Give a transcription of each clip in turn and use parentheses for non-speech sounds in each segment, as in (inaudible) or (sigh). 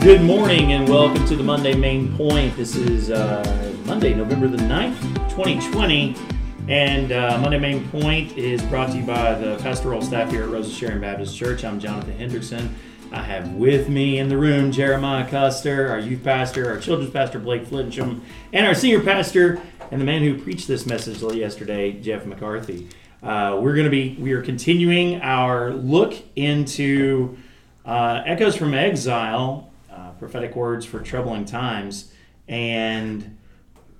Good morning and welcome to the Monday Main Point. This is uh, Monday, November the 9th, 2020. And uh, Monday Main Point is brought to you by the pastoral staff here at Rosa Sharon Baptist Church. I'm Jonathan Hendrickson. I have with me in the room Jeremiah Custer, our youth pastor, our children's pastor Blake Flincham, and our senior pastor and the man who preached this message yesterday, Jeff McCarthy. Uh, we're going to be we are continuing our look into uh, echoes from exile, prophetic words for troubling times, and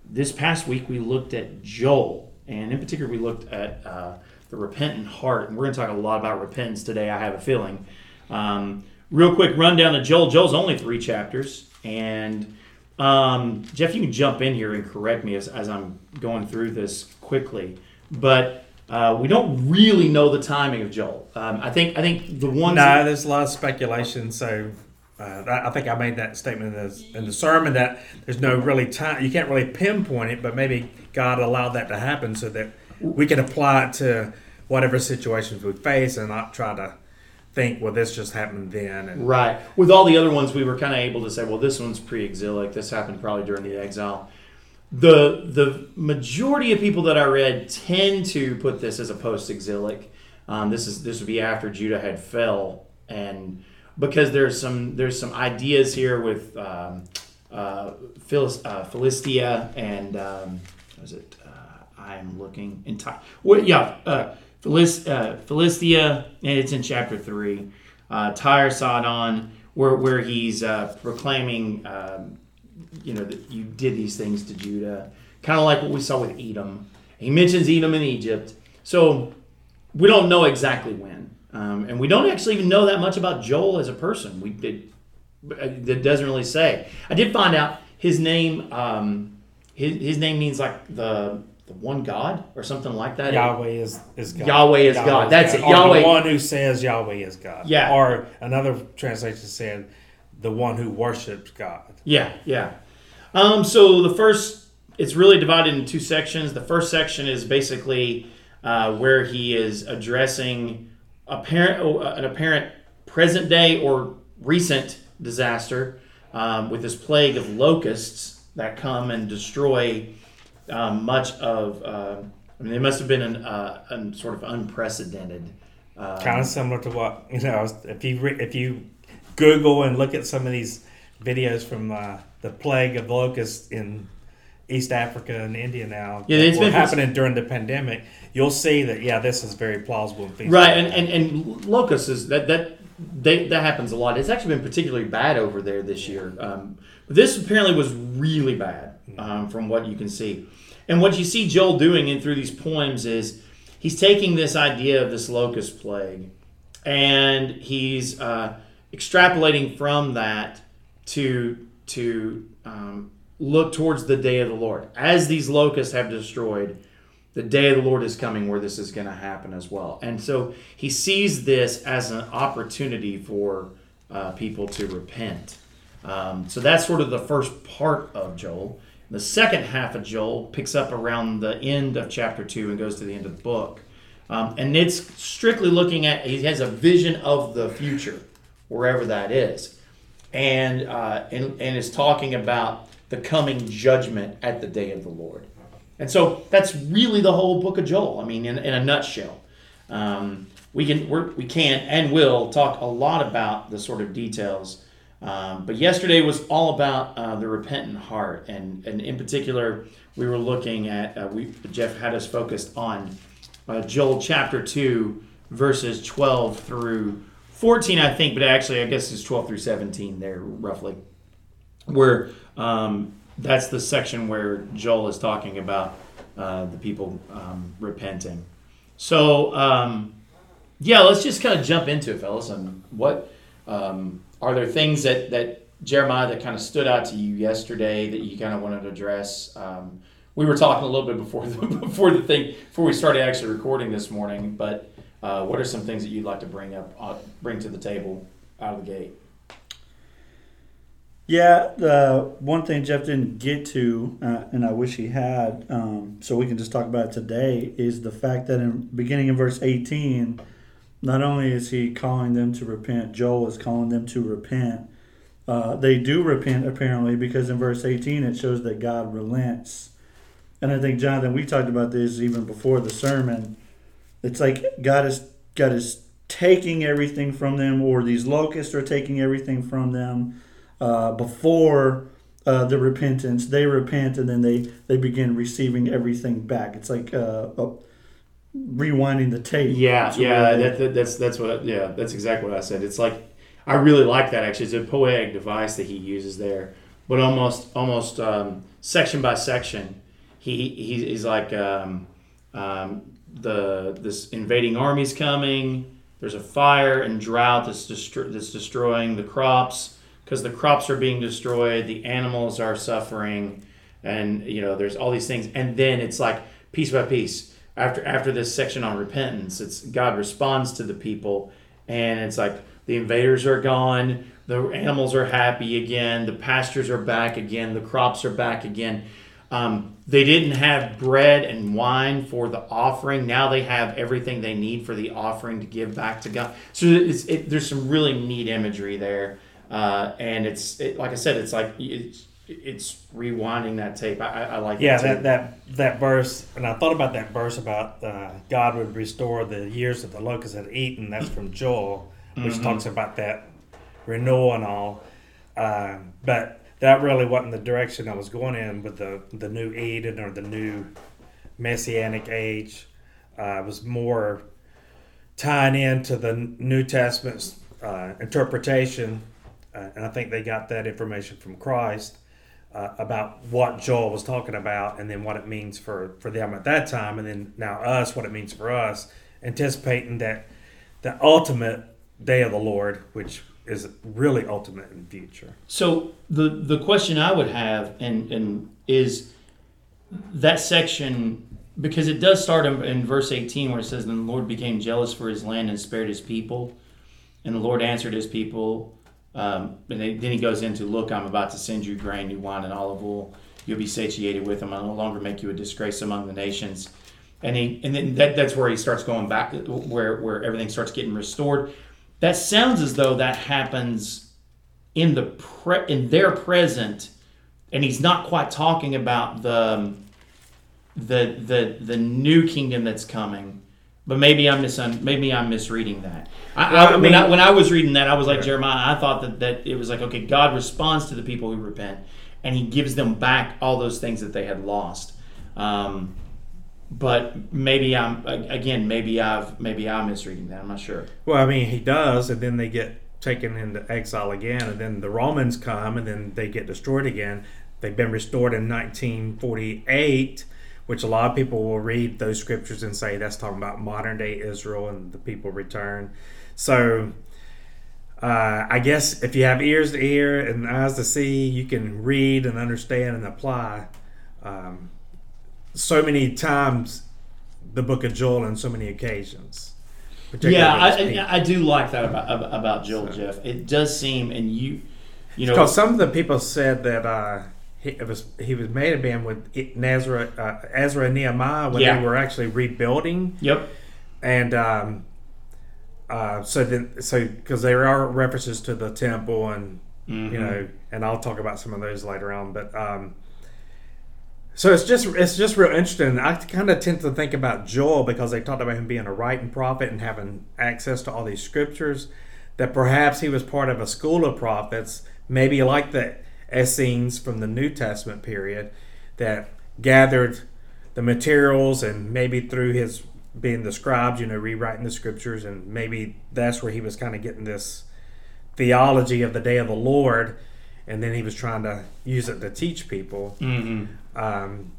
this past week we looked at Joel, and in particular we looked at uh, the repentant heart, and we're going to talk a lot about repentance today. I have a feeling. Um, real quick rundown of Joel. Joel's only three chapters, and um, Jeff, you can jump in here and correct me as, as I'm going through this quickly, but uh, we don't really know the timing of Joel. Um, I think I think the one. No, there's a lot of speculation. So uh, I think I made that statement in the, in the sermon that there's no really time. You can't really pinpoint it, but maybe God allowed that to happen so that we can apply it to whatever situations we face and not try to think, well, this just happened then. And, right. With all the other ones, we were kind of able to say, well, this one's pre-exilic. This happened probably during the exile. The the majority of people that I read tend to put this as a post-exilic. Um, this is this would be after Judah had fell, and because there's some there's some ideas here with um, uh, uh, Philistia and um, it? Uh, I'm looking in time. Well, yeah, uh, uh, Philistia, and it's in chapter three. Uh, Tyre, Sidon, where where he's uh, proclaiming, um, you know, that you did these things to Judah, kind of like what we saw with Edom. He mentions Edom in Egypt, so we don't know exactly when, um, and we don't actually even know that much about Joel as a person. We did it doesn't really say. I did find out his name. Um, his, his name means like the the one God or something like that. Yahweh is, is God. Yahweh is God. That's it. Or Yahweh. the one who says Yahweh is God. Yeah. Or another translation said, the one who worships God. Yeah, yeah. Um, so the first, it's really divided in two sections. The first section is basically uh, where he is addressing apparent, oh, an apparent present day or recent disaster um, with this plague of locusts that come and destroy um, much of. Uh, I mean, it must have been an, uh, an sort of unprecedented. Um, kind of similar to what (laughs) you know. If you re- if you Google and look at some of these videos from uh, the plague of locusts in East Africa and India now, Yeah, that it's were been- happening during the pandemic, you'll see that yeah, this is very plausible. and. Right, and, and, and locusts is that that they, that happens a lot. It's actually been particularly bad over there this year. Um, this apparently was really bad um, from what you can see. And what you see Joel doing in through these poems is he's taking this idea of this locust plague and he's uh, extrapolating from that to to um, look towards the day of the Lord. As these locusts have destroyed, the day of the Lord is coming where this is going to happen as well. And so he sees this as an opportunity for uh, people to repent. Um, so that's sort of the first part of Joel. The second half of Joel picks up around the end of chapter 2 and goes to the end of the book. Um, and it's strictly looking at, he has a vision of the future, wherever that is. And, uh, and, and is talking about the coming judgment at the day of the Lord. And so that's really the whole book of Joel. I mean, in, in a nutshell, um, we can we're, we can and will talk a lot about the sort of details. Um, but yesterday was all about uh, the repentant heart, and and in particular, we were looking at uh, we Jeff had us focused on uh, Joel chapter two, verses twelve through fourteen, I think, but actually I guess it's twelve through seventeen there roughly, where um, that's the section where Joel is talking about uh, the people um, repenting. So, um, yeah, let's just kind of jump into it, fellas. And what um, are there things that, that Jeremiah that kind of stood out to you yesterday that you kind of wanted to address? Um, we were talking a little bit before the, (laughs) before the thing before we started actually recording this morning, but uh, what are some things that you'd like to bring up, uh, bring to the table out of the gate? Yeah, the one thing Jeff didn't get to, uh, and I wish he had, um, so we can just talk about it today, is the fact that in beginning in verse 18, not only is he calling them to repent, Joel is calling them to repent uh, they do repent apparently because in verse 18 it shows that God relents. And I think Jonathan, we talked about this even before the sermon. It's like God is God is taking everything from them, or these locusts are taking everything from them uh, before uh, the repentance. They repent and then they they begin receiving everything back. It's like uh, rewinding the tape. Yeah, yeah, that, that, that's that's what. Yeah, that's exactly what I said. It's like I really like that. Actually, it's a poetic device that he uses there, but almost almost um, section by section, he, he he's like um, um, the this invading army's coming. There's a fire and drought that's destro- that's destroying the crops because the crops are being destroyed. The animals are suffering, and you know there's all these things. And then it's like piece by piece after after this section on repentance, it's God responds to the people, and it's like the invaders are gone, the animals are happy again, the pastures are back again, the crops are back again. Um, they didn't have bread and wine for the offering. Now they have everything they need for the offering to give back to God. So it, there's some really neat imagery there, uh, and it's it, like I said, it's like it's it's rewinding that tape. I, I like yeah that, that that verse, and I thought about that verse about uh, God would restore the years that the locusts had eaten. That's from Joel, which mm-hmm. talks about that renewal and all. Uh, but that really wasn't the direction I was going in with the the new Eden or the new Messianic age. Uh, was more tying into the New Testament's uh, interpretation, uh, and I think they got that information from Christ uh, about what Joel was talking about, and then what it means for for them at that time, and then now us, what it means for us, anticipating that the ultimate day of the Lord, which is really ultimate in the future. So the the question I would have and and is that section because it does start in, in verse 18 where it says, "And the Lord became jealous for his land and spared his people, and the Lord answered his people." Um, and then he goes into, "Look, I'm about to send you grain, new wine, and olive oil. You'll be satiated with them. I'll no longer make you a disgrace among the nations." And he and then that, that's where he starts going back, where where everything starts getting restored. That sounds as though that happens in the pre- in their present, and he's not quite talking about the the the the new kingdom that's coming. But maybe I'm mis- maybe I'm misreading that. I, I, I mean, when, I, when I was reading that, I was like yeah. Jeremiah. I thought that, that it was like okay, God responds to the people who repent, and He gives them back all those things that they had lost. Um, but maybe I'm again maybe I've maybe I'm misreading that. I'm not sure. Well, I mean he does, and then they get taken into exile again, and then the Romans come, and then they get destroyed again. They've been restored in 1948, which a lot of people will read those scriptures and say that's talking about modern day Israel and the people return. So. Uh, I guess if you have ears to hear and eyes to see, you can read and understand and apply. Um, so many times the book of Joel on so many occasions. Yeah, I, I do like that about about Joel, so. Jeff. It does seem, and you, you know, because some of the people said that uh, he was he was made a band with Nazareth, uh, Ezra and Nehemiah when yeah. they were actually rebuilding. Yep. And um, uh, so then, so because there are references to the temple and mm-hmm. you know, and I'll talk about some of those later on, but um, so it's just it's just real interesting. I kind of tend to think about Joel because they talked about him being a writing prophet and having access to all these scriptures. That perhaps he was part of a school of prophets, maybe like the Essenes from the New Testament period, that gathered the materials and maybe through his being the scribe, you know, rewriting the scriptures, and maybe that's where he was kind of getting this theology of the day of the Lord, and then he was trying to use it to teach people. Mm-hmm. Um,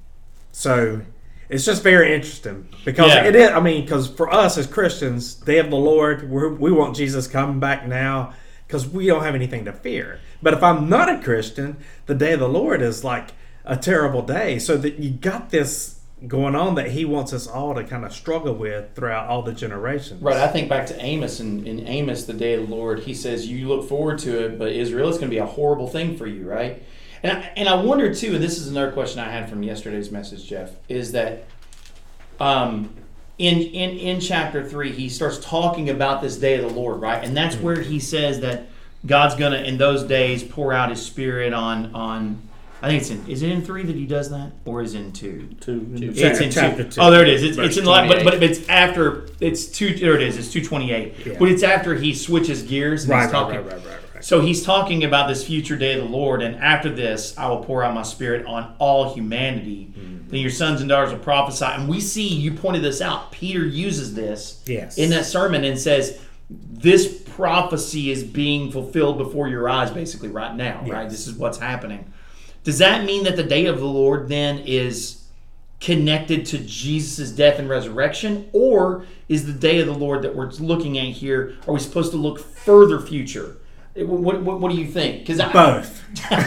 so it's just very interesting because yeah. it is. I mean, because for us as Christians, Day of the Lord, we want Jesus coming back now because we don't have anything to fear. But if I'm not a Christian, the Day of the Lord is like a terrible day. So that you got this going on that he wants us all to kind of struggle with throughout all the generations. Right. I think back to Amos and in Amos, the day of the Lord, he says, You look forward to it, but Israel is going to be a horrible thing for you, right? And I, and I wonder too, and this is another question I had from yesterday's message, Jeff, is that um, in, in, in chapter three, he starts talking about this day of the Lord, right? And that's mm. where he says that God's gonna in those days pour out His Spirit on on. I think it's in. Is it in three that He does that, or is it in two? Two. Two. It's in Chapter two. two. Oh, there it is. It's, it's in the la- but, 28. but it's after. It's two. There it is. It's two twenty eight. Yeah. But it's after he switches gears and Right, he's right, talking. right, right, right, right. So he's talking about this future day of the Lord, and after this, I will pour out my spirit on all humanity. Mm-hmm. Then your sons and daughters will prophesy. And we see you pointed this out. Peter uses this Yes. in that sermon and says, "This prophecy is being fulfilled before your eyes, basically right now. Right? This is what's happening." Does that mean that the day of the Lord then is connected to Jesus' death and resurrection, or is the day of the Lord that we're looking at here? Are we supposed to look further future? What, what, what do you think? Because I, Both. (laughs) all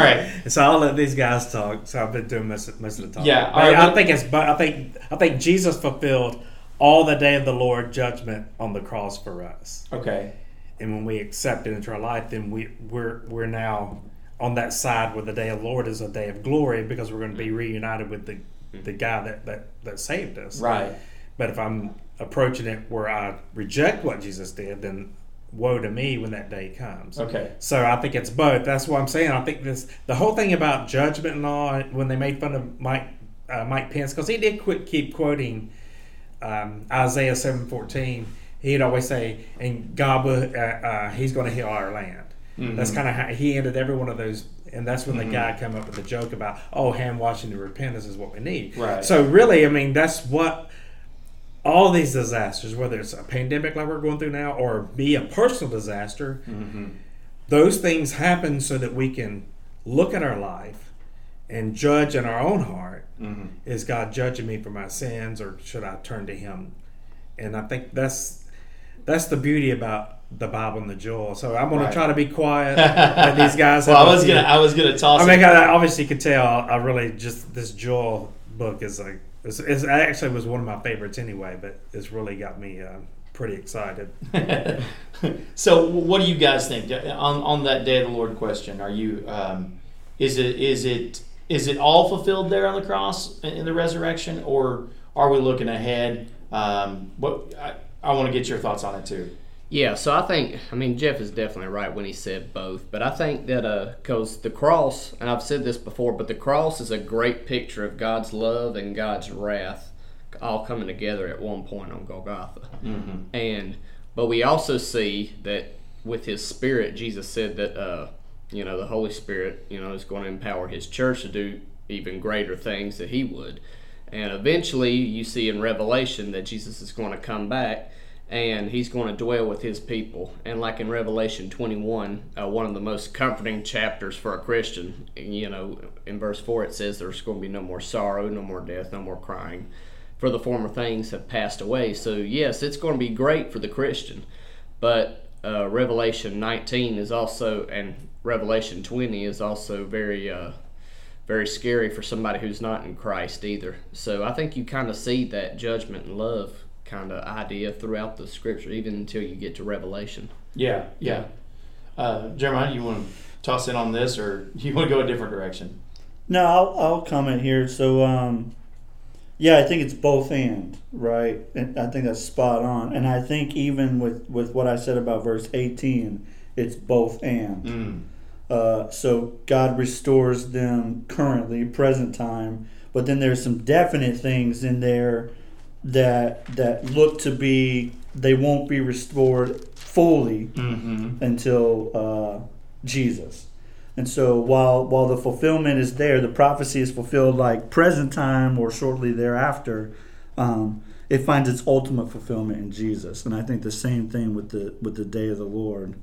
right, So I'll let these guys talk. So I've been doing most, most of the talking. Yeah, right, I think it's. I think I think Jesus fulfilled all the day of the Lord judgment on the cross for us. okay, And when we accept it into our life, then we we're we're now on that side where the day of the Lord is a day of glory because we're going to be reunited with the the guy that that, that saved us. right, But if I'm approaching it where I reject what Jesus did, then woe to me when that day comes. okay, So I think it's both. That's what I'm saying. I think this the whole thing about judgment and all when they made fun of Mike uh, Mike Pence because he did quit, keep quoting um, Isaiah seven fourteen. He'd always say, "And God will uh, uh, He's going to heal our land." That's kind of how he ended every one of those. And that's when the guy come up with the joke about, "Oh, hand washing and repentance is what we need." Right. So really, I mean, that's what all these disasters, whether it's a pandemic like we're going through now, or be a personal disaster, mm-hmm. those things happen so that we can look at our life and judge in our own heart mm-hmm. is God judging me for my sins or should I turn to him? And I think that's that's the beauty about the Bible and the Joel so I'm going Right. to try to be quiet (laughs) let these guys Well, I was gonna, I was gonna toss. I mean I obviously you could tell I really just this Joel book is like it's, it's it actually was one of my favorites anyway but it's really got me uh, pretty excited (laughs) so, what do you guys think on on that day of the Lord question? Are you um, is it is it is it all fulfilled there on the cross in the resurrection, or are we looking ahead? Um, what I, I want to get your thoughts on it too. Yeah, so I think I mean Jeff is definitely right when he said both, but I think that uh because the cross, and I've said this before, but the cross is a great picture of God's love and God's wrath all coming together at one point on Golgotha, and but we also see that with His Spirit, Jesus said that uh you know the Holy Spirit you know is going to empower His church to do even greater things that He would, and eventually you see in Revelation that Jesus is going to come back and he's going to dwell with his people. And like in Revelation 21, uh, one of the most comforting chapters for a Christian, you know, in verse 4 it says there's going to be no more sorrow, no more death, no more crying, for the former things have passed away. So, yes, it's going to be great for the Christian. But uh, Revelation 19 is also, and Revelation 20 is also very. Uh, very scary for somebody who's not in Christ either. So I think you kind of see that judgment and love kind of idea throughout the scripture, even until you get to Revelation. Yeah, yeah. Uh, Jeremiah, you want to toss in on this, or (laughs) you want to go a different direction? No, I'll, I'll comment here. So, um, yeah, I think it's both and right, and I think that's spot on. And I think even with with what I said about verse eighteen, it's both and. Mm. Uh, so God restores them currently, present time, but then there's some definite things in there that that look to be they won't be restored fully Mm-hmm. until uh, Jesus. And so while while the fulfillment is there, the prophecy is fulfilled like present time or shortly thereafter. Um, it finds its ultimate fulfillment in Jesus, and I think the same thing with the with the day of the Lord,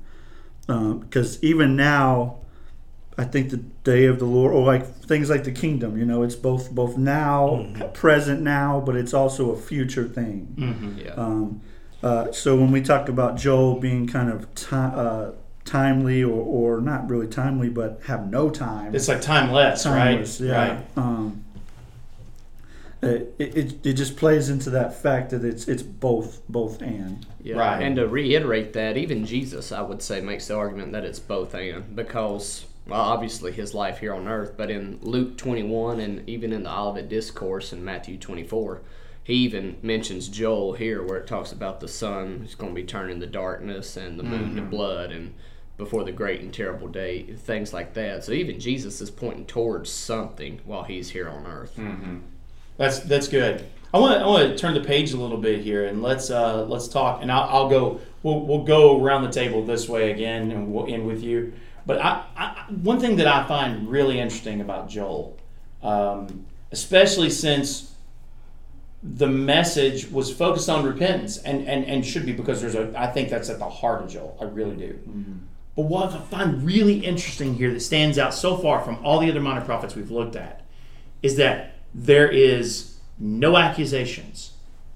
because even now, I think the day of the Lord, or like things like the kingdom, you know, it's both both now, present now, but it's also a future thing. Mm-hmm. Yeah. Um, uh, so when we talk about Joel being kind of ti- uh, timely or, or not really timely, but have no time, It's like timeless, timeless, right? yeah. Right. Um, it, it, it just plays into that fact that it's it's both both and Yeah. Right. And to reiterate that, even Jesus, I would say, makes the argument that it's both and because, well, obviously his life here on earth, but in Luke 21 and even in the Olivet Discourse in Matthew 24, he even mentions Joel here, where it talks about the sun is going to be turning to darkness and the moon to blood, and before the great and terrible day, things like that. So even Jesus is pointing towards something while he's here on earth. That's that's good. I want to I want to turn the page a little bit here and let's uh, let's talk. And I'll, I'll go. We'll, we'll go around the table this way again, and we'll end with you. But I, I one thing that I find really interesting about Joel, um, especially since the message was focused on repentance and, and, and should be because there's a I think that's at the heart of Joel. I really do. But what I find really interesting here that stands out so far from all the other minor prophets we've looked at is that there is no accusations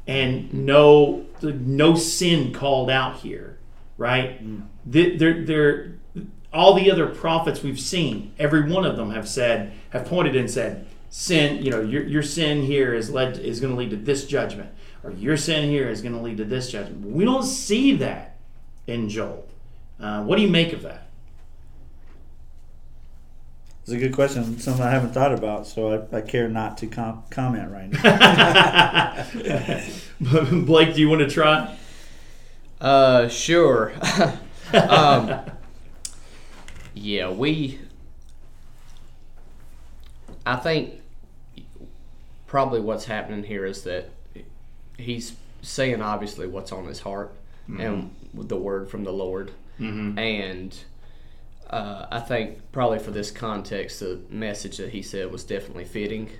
and no no sin called out here, right? The- There, there, all the other prophets we've seen, every one of them have said, have pointed and said, sin, you know, your, your sin here is led is going to lead to this judgment, or your sin here is going to lead to this judgment. We don't see that in Joel. Uh, what do you make of that? It's a good question. Something I haven't thought about, so I, I care not to com- comment right now. (laughs) Blake, do you want to try? Uh, sure. (laughs) um, yeah, we. I think probably what's happening here is that he's saying obviously what's on his heart and the word from the Lord, and uh, I think probably for this context, the message that he said was definitely fitting,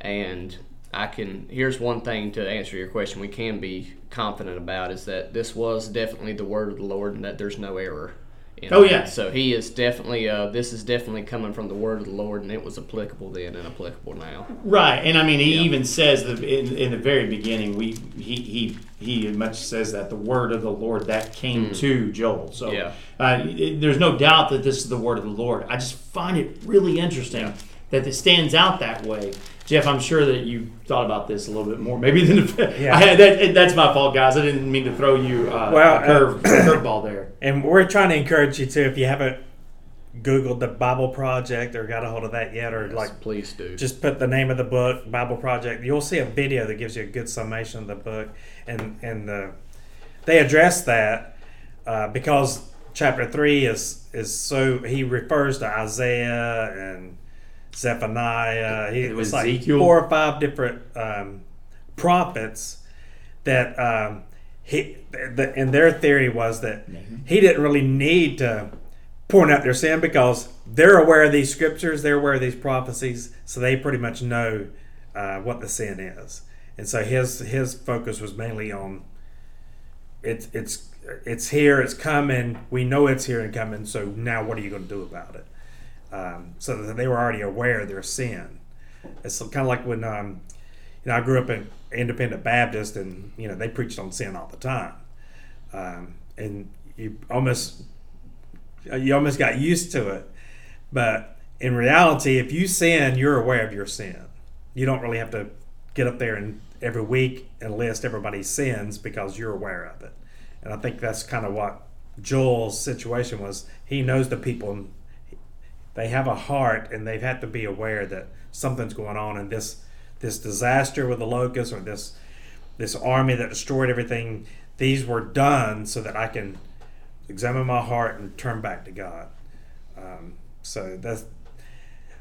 and I can. Here's one thing to answer your question: we can be confident about is that this was definitely the word of the Lord, and that there's no error. In Oh, yeah. So he is definitely. Uh, this is definitely coming from the word of the Lord, and it was applicable then and applicable now. Right, and I mean, he Yeah. even says that in, in the very beginning, we he he he much says that the word of the Lord that came to Joel. So Yeah. uh, it- there's no doubt that this is the word of the Lord. I just find it really interesting that it stands out that way. Jeff, I'm sure that you thought about this a little bit more, maybe than (laughs) Yeah. I. That, that's my fault, guys. I didn't mean to throw you uh, Well, a curve (clears throat) curveball there. And we're trying to encourage you too, if you haven't Googled the Bible Project or got a hold of that yet, or like Please do. just put the name of the book, Bible Project. You'll see a video that gives you a good summation of the book, and and uh, they address that uh, because chapter three is is so he refers to Isaiah and Zephaniah. He, It was it's like Ezekiel. four or five different um, prophets that um, he the, and their theory was that he didn't really need to point out their sin because they're aware of these scriptures, they're aware of these prophecies, so they pretty much know uh, what the sin is. And so his his focus was mainly on it's it's it's here, it's coming. We know it's here and coming. So now, what are you going to do about it? Um, so that they were already aware of their sin. It's kind of like when um, you know I grew up in independent Baptist, and you know they preached on sin all the time, um, and you almost you almost got used to it. But in reality, if you sin, you're aware of your sin. You don't really have to get up there and every week and list everybody's sins because you're aware of it. And I think that's kind of what Joel's situation was. He knows the people they have a heart and they've had to be aware that something's going on and this this disaster with the locusts or this this army that destroyed everything these were done so that I can examine my heart and turn back to God. Um, so that's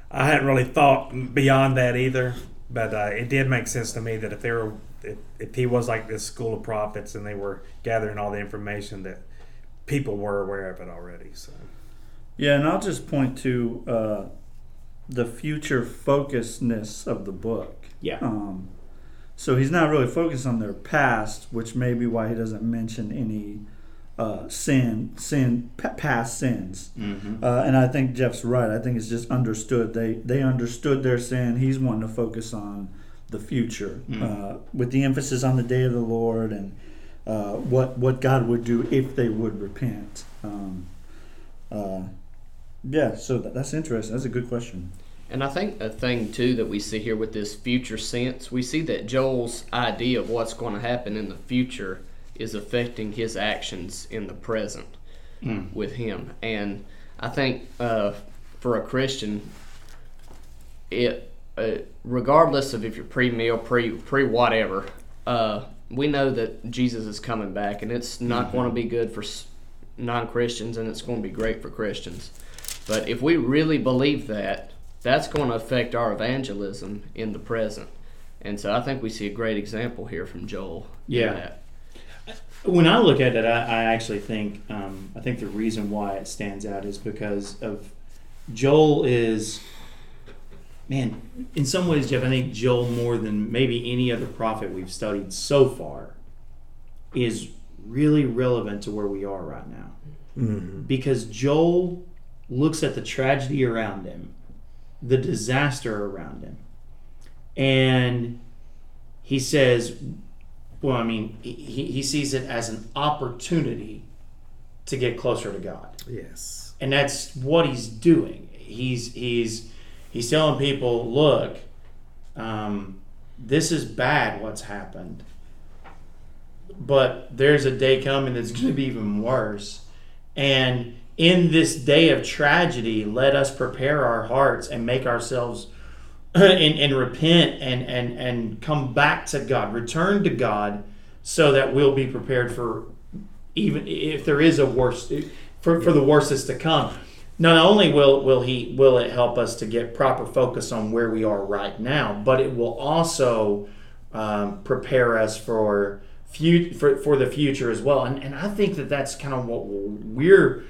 I hadn't really thought beyond that either, but uh, it did make sense to me that if they were if, if he was like this school of prophets and they were gathering all the information that people were aware of it already. So Yeah, and I'll just point to uh, the future focusedness of the book. Yeah. Um, so he's not really focused on their past, which may be why he doesn't mention any uh, sin, sin, pa- past sins. Mm-hmm. Uh, and I think Jeff's right. I think it's just understood. They they understood their sin. He's wanting to focus on the future, uh, with the emphasis on the day of the Lord and uh, what what God would do if they would repent. Um, uh, yeah, so that's interesting. That's a good question. And I think a thing too that we see here with this future sense, we see that Joel's idea of what's going to happen in the future is affecting his actions in the present with him. And I think uh, for a Christian, it uh, regardless of if you're pre mil, pre pre whatever, uh, we know that Jesus is coming back, and it's not Mm-hmm. going to be good for non Christians, and it's going to be great for Christians. But if we really believe that, that's going to affect our evangelism in the present. And so I think we see a great example here from Joel. Yeah. that. When I look at it, I, I actually think um, I think the reason why it stands out is because of Joel is man. In some ways, Jeff, I think Joel more than maybe any other prophet we've studied so far is really relevant to where we are right now because Joel looks at the tragedy around him, the disaster around him, and he says, well, I mean, he, he sees it as an opportunity to get closer to God. Yes. And that's what he's doing. He's he's he's telling people, look, um, this is bad what's happened. But there's a day coming that's going to be even worse. And in this day of tragedy, let us prepare our hearts and make ourselves (clears throat) and, and repent and, and, and come back to God, return to God so that we'll be prepared for even if there is a worse for, for the worst is to come. Not only will, will he will it help us to get proper focus on where we are right now, but it will also um, prepare us for, fu- for for the future as well. And, and I think that that's kind of what we're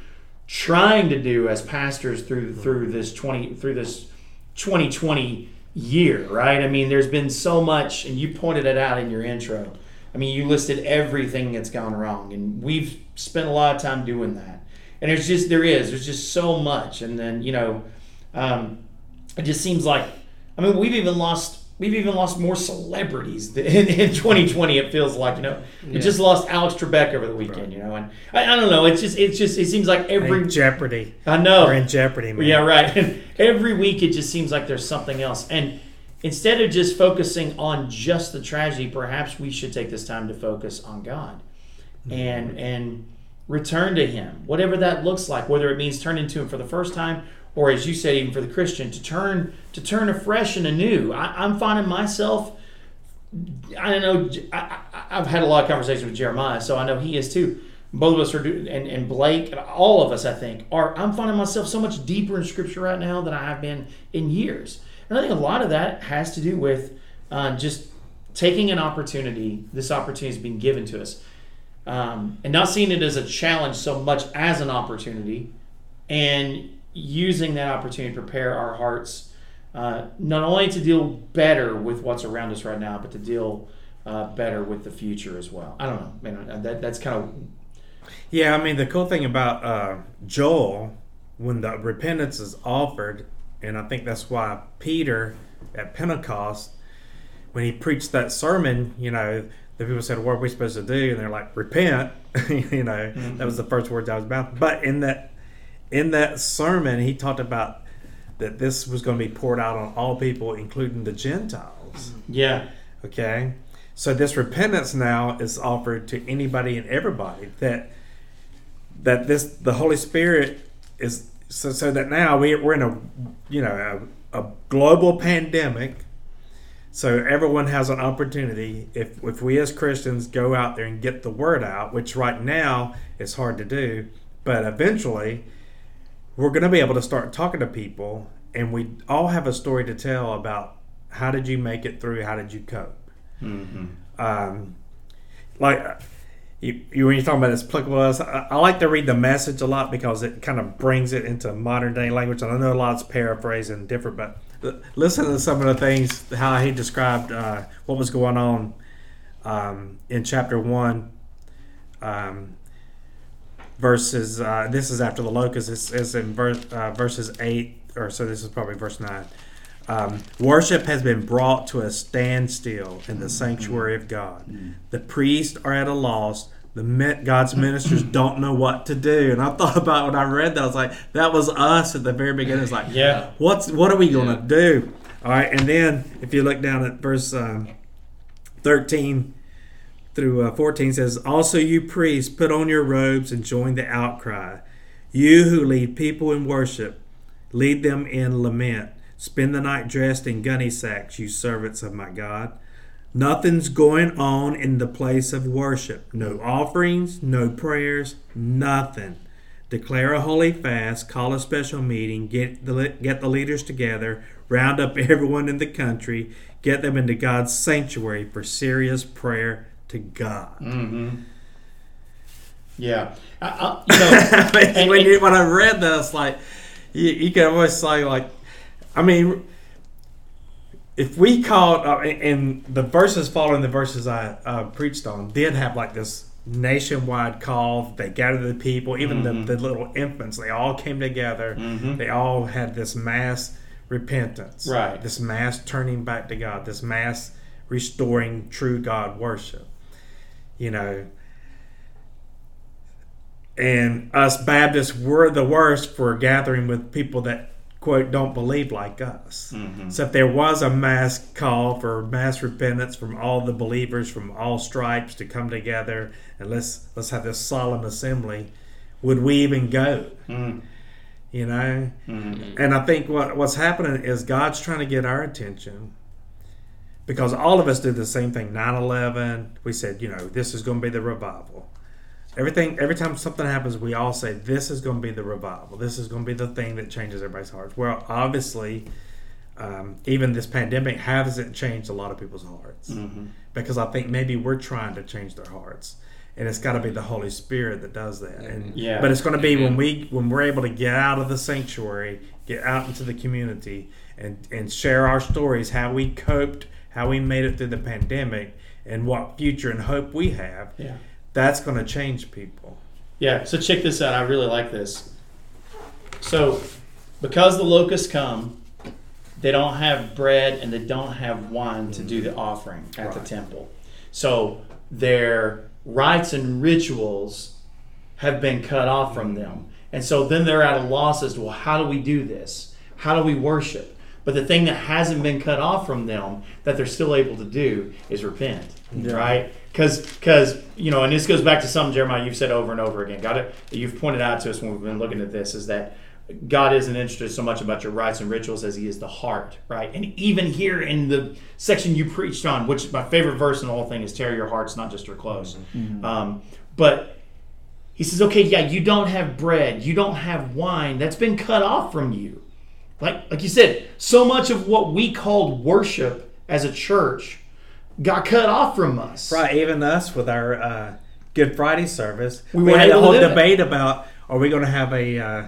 trying to do as pastors through through this 20 through this 2020 year, right? I mean, there's been so much, and you pointed it out in your intro. I mean, you listed everything that's gone wrong, and we've spent a lot of time doing that. And there's just there is there's just so much, and then you know, um, it just seems like I mean we've even lost we've even lost more celebrities in, in 2020. It feels like you know we Yeah. just lost Alex Trebek over the weekend, you know, and I, I don't know. It's just it's just it seems like every In jeopardy. I know We're in jeopardy, man. yeah, right. And (laughs) every week it just seems like there's something else. And instead of just focusing on just the tragedy, perhaps we should take this time to focus on God mm-hmm. and and return to Him, whatever that looks like. Whether it means turning to Him for the first time, or as you said, even for the Christian, to turn to turn afresh and anew. I, I'm finding myself. I don't know. I, I've had a lot of conversations with Jeremiah, so I know he is too. Both of us are, do, and, and Blake, and all of us, I think, are. I'm finding myself so much deeper in Scripture right now than I have been in years, and I think a lot of that has to do with uh, just taking an opportunity. This opportunity has been given to us, um, and not seeing it as a challenge so much as an opportunity, and using that opportunity to prepare our hearts uh, not only to deal better with what's around us right now, but to deal uh, better with the future as well. I don't know, man. That, that's kind of Yeah, I mean the cool thing about uh, Joel, when the repentance is offered, and I think that's why Peter at Pentecost, when he preached that sermon, you know, the people said, "What are we supposed to do?" And they're like, "Repent." (laughs) you know, that was the first words out of his mouth. But in that in that sermon, he talked about that this was going to be poured out on all people, including the Gentiles. yeah, Okay, so this repentance now is offered to anybody and everybody. That that this the Holy Spirit is so so that now we we're in a you know a, a global pandemic. So everyone has an opportunity if if we as Christians go out there and get the word out, which right now is hard to do, but eventually we're going to be able to start talking to people and we all have a story to tell about how did you make it through? How did you cope? Um, like you, you when you're talking about this applicable us I, I like to read the message a lot because it kind of brings it into modern day language and i know a lot's paraphrasing different but listen to some of the things how he described uh, what was going on um, in chapter 1 um, verses uh, this is after the locust it's, it's in verse, uh, verses 8 or so this is probably verse 9 um, worship has been brought to a standstill in the sanctuary of god. The priests are at a loss. The god's ministers (coughs) don't know what to do. And i thought about when i read that i was like that was us at the very beginning. It's like yeah, what's what are we going to do? All right and then if you look down at verse um, 13 through uh, 14 says also you priests put on your robes and join the outcry you who lead people in worship lead them in lament spend the night dressed in gunny sacks you servants of my god Nothing's going on in the place of worship. No offerings, no prayers, nothing. Declare a holy fast, call a special meeting, get the get the leaders together, round up (laughs) everyone in the country, get them into God's sanctuary for serious prayer to God. Mm-hmm. Yeah, I, I, (laughs) you know, and- when, you, when I read this, like you, you can always say, like, I mean, if we called uh, and the verses following the verses I uh, preached on did have like this nationwide call. They gathered the people, even Mm-hmm. the, the little infants. They all came together. They all had this mass repentance, Right. This mass turning back to God. This mass restoring true God worship. You know, and us Baptists were the worst for gathering with people that quote don't believe like us. Mm-hmm. So if there was a mass call for mass repentance from all the believers from all stripes to come together and let's let's have this solemn assembly, would we even go? Mm. You know, mm-hmm. and I think what what's happening is God's trying to get our attention because all of us did the same thing 9-11 we said you know this is going to be the revival. Everything every time something happens we all say this is going to be the revival. This is going to be the thing that changes everybody's hearts. Well obviously um, even this pandemic hasn't changed a lot of people's hearts. Because i think maybe we're trying to change their hearts. And it's got to be the holy spirit that does that. And Yeah. but it's going to be when we when we're able to get out of the sanctuary get out into the community and and share our stories how we coped how we made it through the pandemic and what future and hope we have yeah. that's going to change people. Yeah, so check this out. I really like this. So, because the locusts come, they don't have bread and they don't have wine to do the offering at the temple. So, their rites and rituals have been cut off from them. And so then they're at a loss as to, well, how do we do this? How do we worship? But the thing that hasn't been cut off from them that they're still able to do is repent, right? Because, because you know, and this goes back to something Jeremiah you've said over and over again. God, it- you've pointed out to us when we've been looking at this is that God isn't interested so much about your rites and rituals as He is the heart, right? And even here in the section you preached on, which my favorite verse in the whole thing is "Tear your hearts, not just your clothes." Um, but he says, okay, yeah, you don't have bread, you don't have wine. That's been cut off from you. Like, like you said, so much of what we called worship as a church got cut off from us. Right, even us with our uh, Good Friday service, We we, had a whole do it. debate about are we going to have a uh,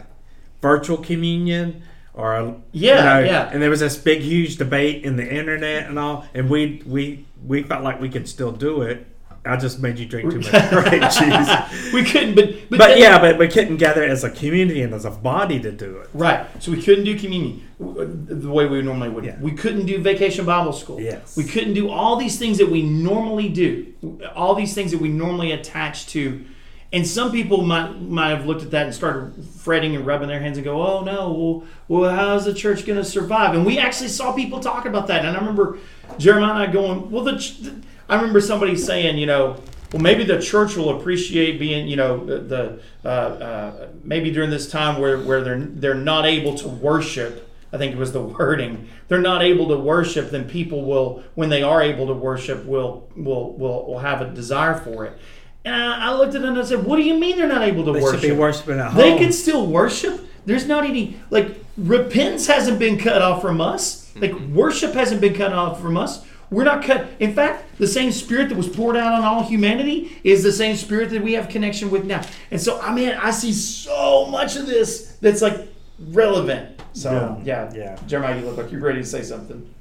virtual communion or a, Yeah, yeah. and there was this big huge debate in the internet and all, and we we we felt like we could still do it. I just made you drink too much (laughs) grape (laughs) cheese. We couldn't, but but, But then- yeah, but we couldn't gather as a community and as a body to do it. Right. So we couldn't do communion uh, the way we normally would. Yeah. We couldn't do vacation Bible school. Yes. We couldn't do all these things that we normally do. All these things that we normally attach to. And some people might might have looked at that and started fretting and rubbing their hands and go, "Oh no, well, well how's the church going to survive?" And we actually saw people talk about that. And I remember Jeremiah and I going, "Well, the." I remember somebody saying, you know, well, maybe the church will appreciate being, you know, the, the uh, uh, maybe during this time where, where they're they're not able to worship. I think it was the (laughs) wording. They're not able to worship, then people will, when they are able to worship, will will will, will have a desire for it. And I, I looked at it and I said, "What do you mean they're not able to They worship? should be worshiping at home. They can still worship. There's not any like repentance hasn't been cut off from us. Like worship hasn't been cut off from us. We're not cut. In fact, the same spirit that was poured out on all humanity is the same spirit that we have connection with now. And so, I mean, I see so much of this that's like relevant. So, yeah, Yeah. Jeremiah, you look like you're ready to say something.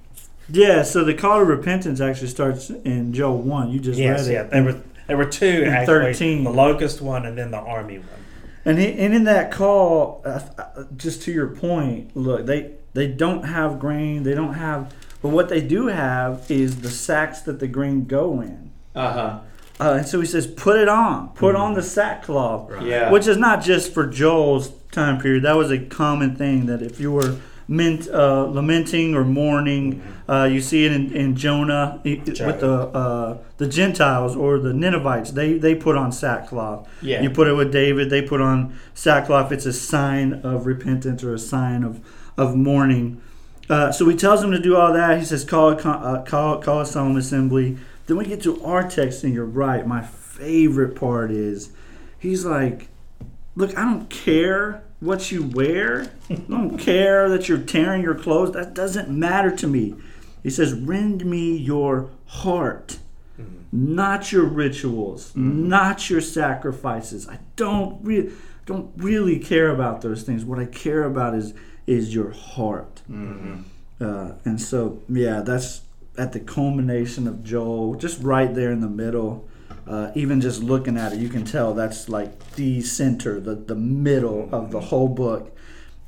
Yeah, so the call to repentance actually starts in Joel 1. You just Yes, read yeah. There were there were two And actually. 13. The locust one and then the army one. And, he, and in that call, uh, uh, just to your point, look, they, they don't have grain, they don't have, but what they do have is the sacks that the grain go in. Uh huh. Uh, and so he says, put it on, put on the sackcloth. Yeah. Which is not just for Joel's time period. That was a common thing that if you were ment, uh, lamenting or mourning, uh, you see it in, in Jonah i- with the uh, the Gentiles or the Ninevites. They they put on sackcloth. Yeah. You put it with David. They put on sackcloth. It's a sign of repentance or a sign of of mourning. Uh, so he tells them to do all that. He says, call uh, call, call a solemn assembly. Then we get to our text, and you're right. My favorite part is he's like, Look, I don't care what you wear. I don't care that you're tearing your clothes. That doesn't matter to me. He says, Rend me your heart, not your rituals, not your sacrifices. I don't really don't really care about those things. What I care about is is your heart. Uh, and so, yeah, that's at the culmination of Joel, just right there in the middle. Uh, even just looking at it, you can tell that's like the center, the, the middle of the whole book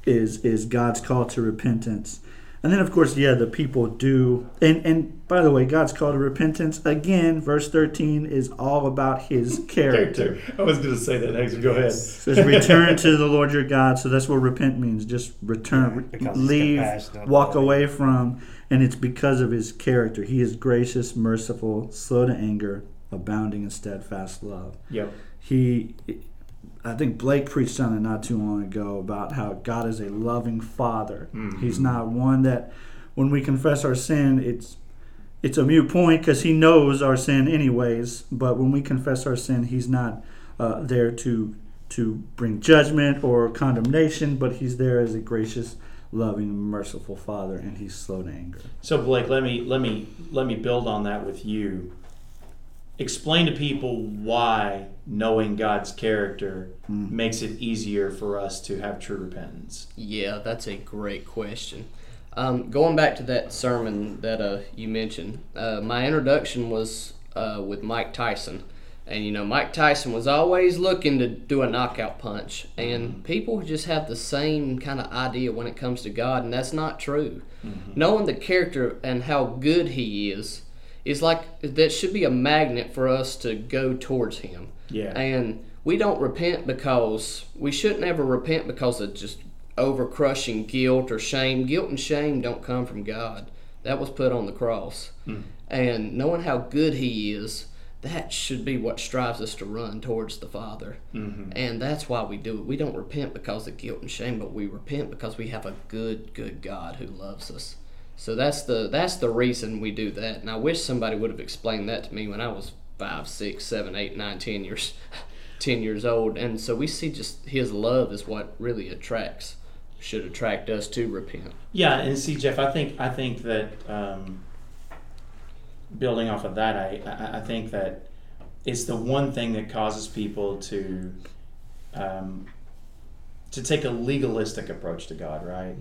is is God's call to repentance. And then, of course, yeah, the people do. And and by the way, God's call to repentance again, verse thirteen is all about His character. I was going to say that next. Go ahead. It says, "Return to the Lord your God." So that's what repent means. Just return, Yeah, leave, walk away from, and it's because of His character. He is gracious, merciful, slow to anger, abounding in steadfast love. Yep. He, I think Blake preached on it not too long ago about how God is a loving Father. He's not one that, when we confess our sin, it's it's a mute point because he knows our sin anyways. But when we confess our sin, he's not uh, there to to bring judgment or condemnation, but he's there as a gracious, loving, merciful Father, and he's slow to anger. So Blake, let me let me let me build on that with you. Explain to people why knowing God's character makes it easier for us to have true repentance. Yeah, that's a great question. Um, going back to that sermon that uh, you mentioned, uh, my introduction was uh, with Mike Tyson. And, you know, Mike Tyson was always looking to do a knockout punch. And people just have the same kind of idea when it comes to God, and that's not true. Knowing the character and how good he is is like that should be a magnet for us to go towards him. Yeah. And we don't repent because we shouldn't ever repent because of just over crushing guilt or shame. Guilt and shame don't come from God. That was put on the cross. Hmm. And knowing how good He is, that should be what strives us to run towards the Father. Mm-hmm. And that's why we do it. We don't repent because of guilt and shame, but we repent because we have a good, good God who loves us. So that's the that's the reason we do that. And I wish somebody would have explained that to me when I was five, six, seven, eight, nine, ten years, (laughs) ten years old. And so we see just His love is what really attracts, should attract us to repent. Yeah, and see, Jeff, I think I think that um, building off of that, I, I I think that it's the one thing that causes people to um, to take a legalistic approach to God, right?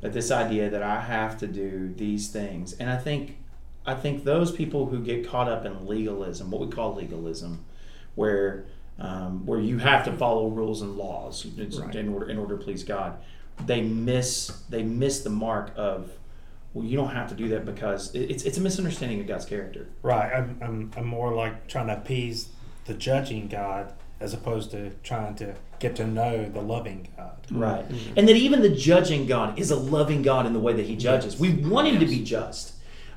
That this idea that I have to do these things, and I think I think those people who get caught up in legalism, what we call legalism, where um, where you have to follow rules and laws in order in order to please God, they miss they miss the mark of well, you don't have to do that because it's it's a misunderstanding of God's character. Right. I'm, I'm, I'm more like trying to appease the judging God as opposed to trying to get to know the loving God. Right. And that even the judging God is a loving God in the way that He judges. We want Him to be just.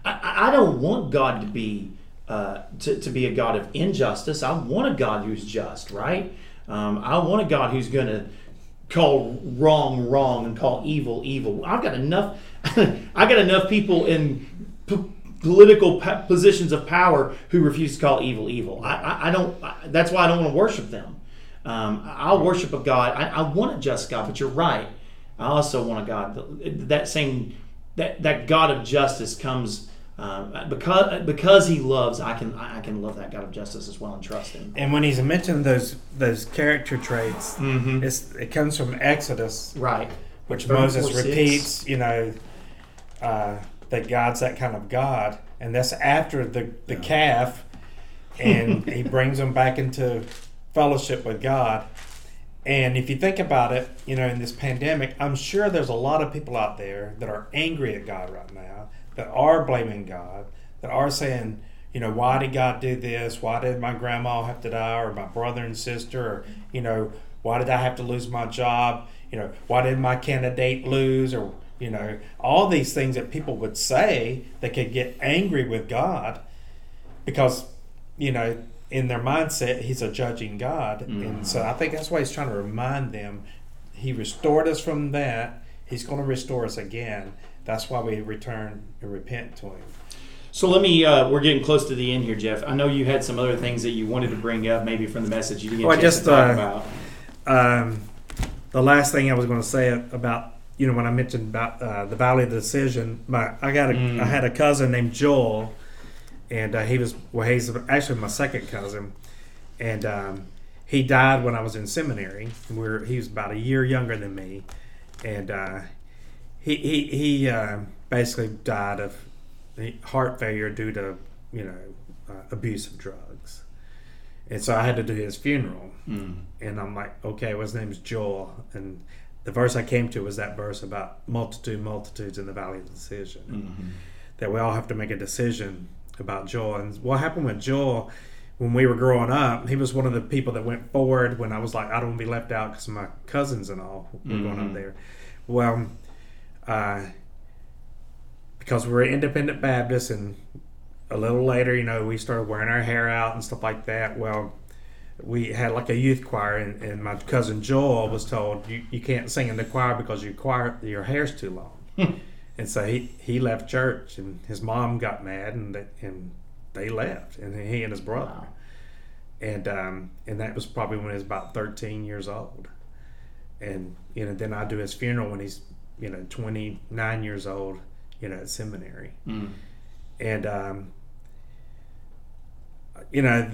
I- I, don't want God to be uh, to, to be a God of injustice. I want a God who's just, right? Um, I want a God who's going to call wrong wrong and call evil evil. I've got enough. (laughs) I got enough people in p- political pa- positions of power who refuse to call evil evil. I, I, I don't. I, that's why I don't want to worship them. Um, I'll worship a God. I, I want a just God, but you're right. I also want a God that, that same that that God of justice comes um, because because He loves. I can I can love that God of justice as well and trust Him. And when he's mentioned those those character traits, Mm-hmm. it's, it comes from Exodus, Right. which Thirty-four, Moses six. repeats, you know, uh, that God's that kind of God. And that's after the, the calf, and (laughs) he brings them back into fellowship with God. And if you think about it, you know, in this pandemic, I'm sure there's a lot of people out there that are angry at God right now, that are blaming God, that are saying, you know, why did God do this? Why did my grandma have to die, or my brother and sister, or you know, why did I have to lose my job? You know, why did my candidate lose, or you know, all these things that people would say that could get angry with God because you know in their mindset he's a judging god. And mm. so i think that's why he's trying to remind them he restored us from that. He's going to restore us again that's why we return and repent to Him. So let me. Uh, we're getting close to the end here, Jeff. I know you had some other things that you wanted to bring up, maybe from the message you didn't get Well, just, to talk uh, about. Um, the last thing I was going to say about you know when I mentioned about uh, the Valley of the Decision, my I got a Mm. I had a cousin named Joel, and uh, he was well he's actually my second cousin, and um, he died when I was in seminary. We were, he was about a year younger than me, and uh, he he he uh, basically died of heart failure due to you know uh, abuse of drugs, and so I had to do his funeral Mm. and I'm like, okay, well, his name's Joel, and the verse I came to was that verse about multitude, multitudes in the valley of decision. Mhm. That we all have to make a decision about Joel. And what happened with Joel when we were growing up? He was one of the people that went forward when I was like, I don't want to be left out because my cousins and all were going up Mhm. there. Well, uh, because we were independent Baptists, and a little later, you know, we started wearing our hair out and stuff like that. Well, we had like a youth choir, and, and my cousin Joel was told you, you can't sing in the choir because your choir your hair's too long, (laughs) and so he, he left church, and his mom got mad, and they, and they left, and he and his brother, Wow. and um, and that was probably when he was about thirteen years old, and you know then I do his funeral when he's you know twenty nine years old, you know at seminary, Mm. and um, you know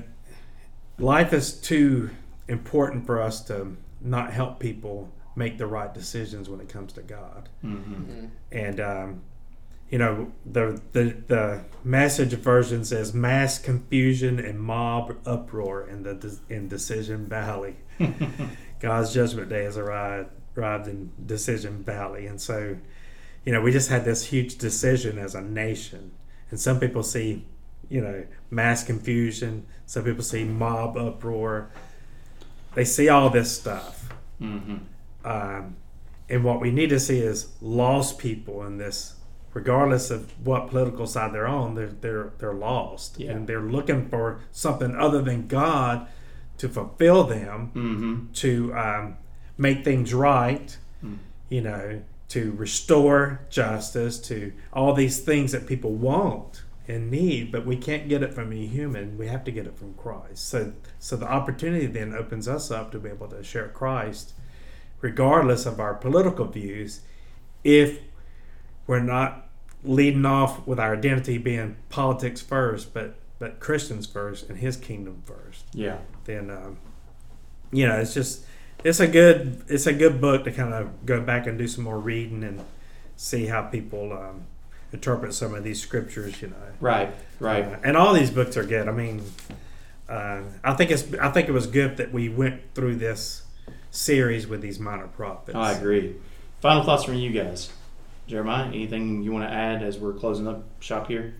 life is too important for us to not help people make the right decisions when it comes to God. Mhm. And um, you know the, the the message version says mass confusion and mob uproar in the in Decision Valley. (laughs) God's judgment day has arrived arrived in Decision Valley, and so you know we just had this huge decision as a nation, and some people see you know mass confusion, some people see mob uproar. They see all this stuff, Mhm. um, and what we need to see is lost people in this, regardless of what political side they're on. They're they're they're lost, Yeah. and they're looking for something other than God to fulfill them, Mhm. to um, make things right. Mm. You know, to restore justice, to all these things that people want and need, but we can't get it from a human. We have to get it from Christ. So, so the opportunity then opens us up to be able to share Christ, regardless of our political views, if we're not leading off with our identity being politics first, but but Christians first and His kingdom first. Yeah. Then, um, you know, it's just it's a good it's a good book to kind of go back and do some more reading and see how people um, interpret some of these scriptures. You know, Right. Right. uh, and all these books are good. I mean, uh, I think it's I think it was good that we went through this series with these minor prophets. I agree. Final thoughts from you guys. Jeremiah, anything you want to add as we're closing up shop here?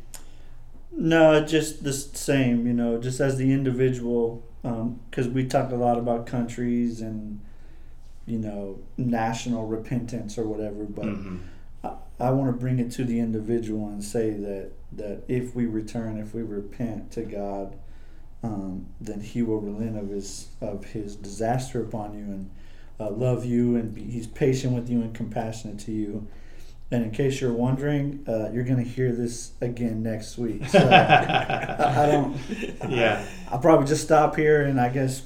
No, just the same, you know, just as the individual, because we talk a lot about countries and, you know, national repentance or whatever, but Mhm. I, I want to bring it to the individual and say that, that if we return, if we repent to God, um, then He will relent of His of His disaster upon you and uh, love you, and be, He's patient with you and compassionate to you. And in case you're wondering, uh, you're going to hear this again next week. (laughs) So I, I don't. Yeah. I'll probably just stop here and I guess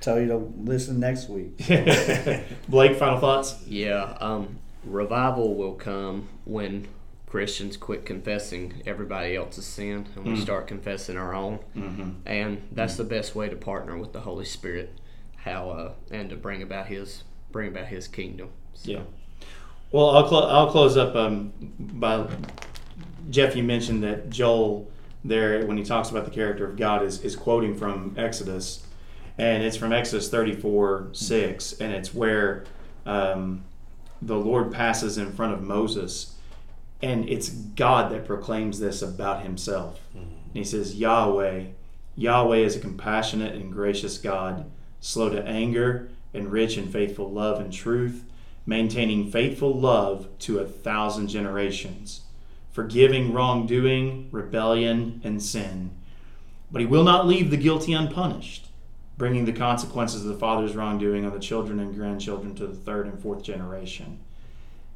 tell you to listen next week. (laughs) Blake, final thoughts? Yeah, um, revival will come when Christians quit confessing everybody else's sin and we Mm. start confessing our own. Mm-hmm. And that's the best way to partner with the Holy Spirit, how uh, and to bring about His bring about His kingdom. So, Yeah. Well, I'll, clo- I'll close up um, by Jeff. You mentioned that Joel there, when he talks about the character of God, is, is quoting from Exodus, and it's from Exodus 34 6, and it's where um, the Lord passes in front of Moses, and it's God that proclaims this about himself. And he says, Yahweh, Yahweh is a compassionate and gracious God, slow to anger and rich in faithful love and truth, maintaining faithful love to a thousand generations, forgiving wrongdoing, rebellion, and sin. But he will not leave the guilty unpunished, bringing the consequences of the father's wrongdoing on the children and grandchildren to the third and fourth generation.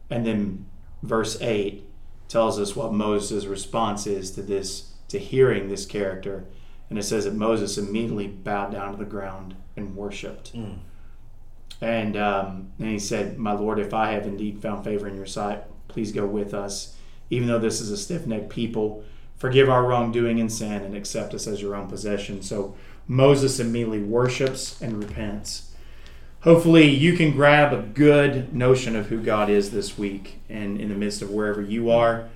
And then verse 8 tells us what Moses' response is to this, to hearing this character. And it says that Moses immediately bowed down to the ground and worshiped. Mm. And, um, and he said, My Lord, if I have indeed found favor in your sight, please go with us. Even though this is a stiff necked people, forgive our wrongdoing and sin and accept us as your own possession. So Moses immediately worships and repents. Hopefully, you can grab a good notion of who God is this week and in the midst of wherever you are,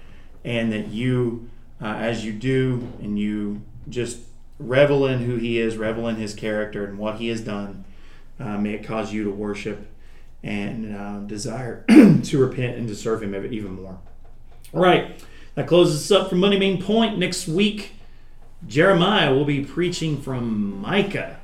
and that you, uh, as you do, and you just revel in who He is, revel in His character and what He has done, uh, may it cause you to worship and uh, desire (clears throat) to repent and to serve Him even more. All right, that closes us up for Monday Main Point. Next week, Jeremiah will be preaching from Micah.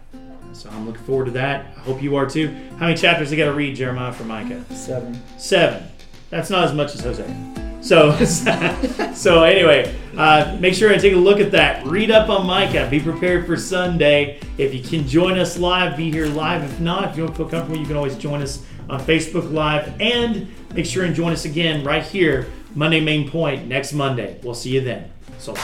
So I'm looking forward to that. I hope you are too. How many chapters I got to read, Jeremiah, from Micah? Seven. Seven. That's not as much as Hosea. So, (laughs) so anyway, uh, make sure and take a look at that. Read up on Micah. Be prepared for Sunday. If you can join us live, be here live. If not, if you don't feel comfortable, you can always join us on Facebook Live. And make sure and join us again right here, Monday Main Point, next Monday. We'll see you then. So.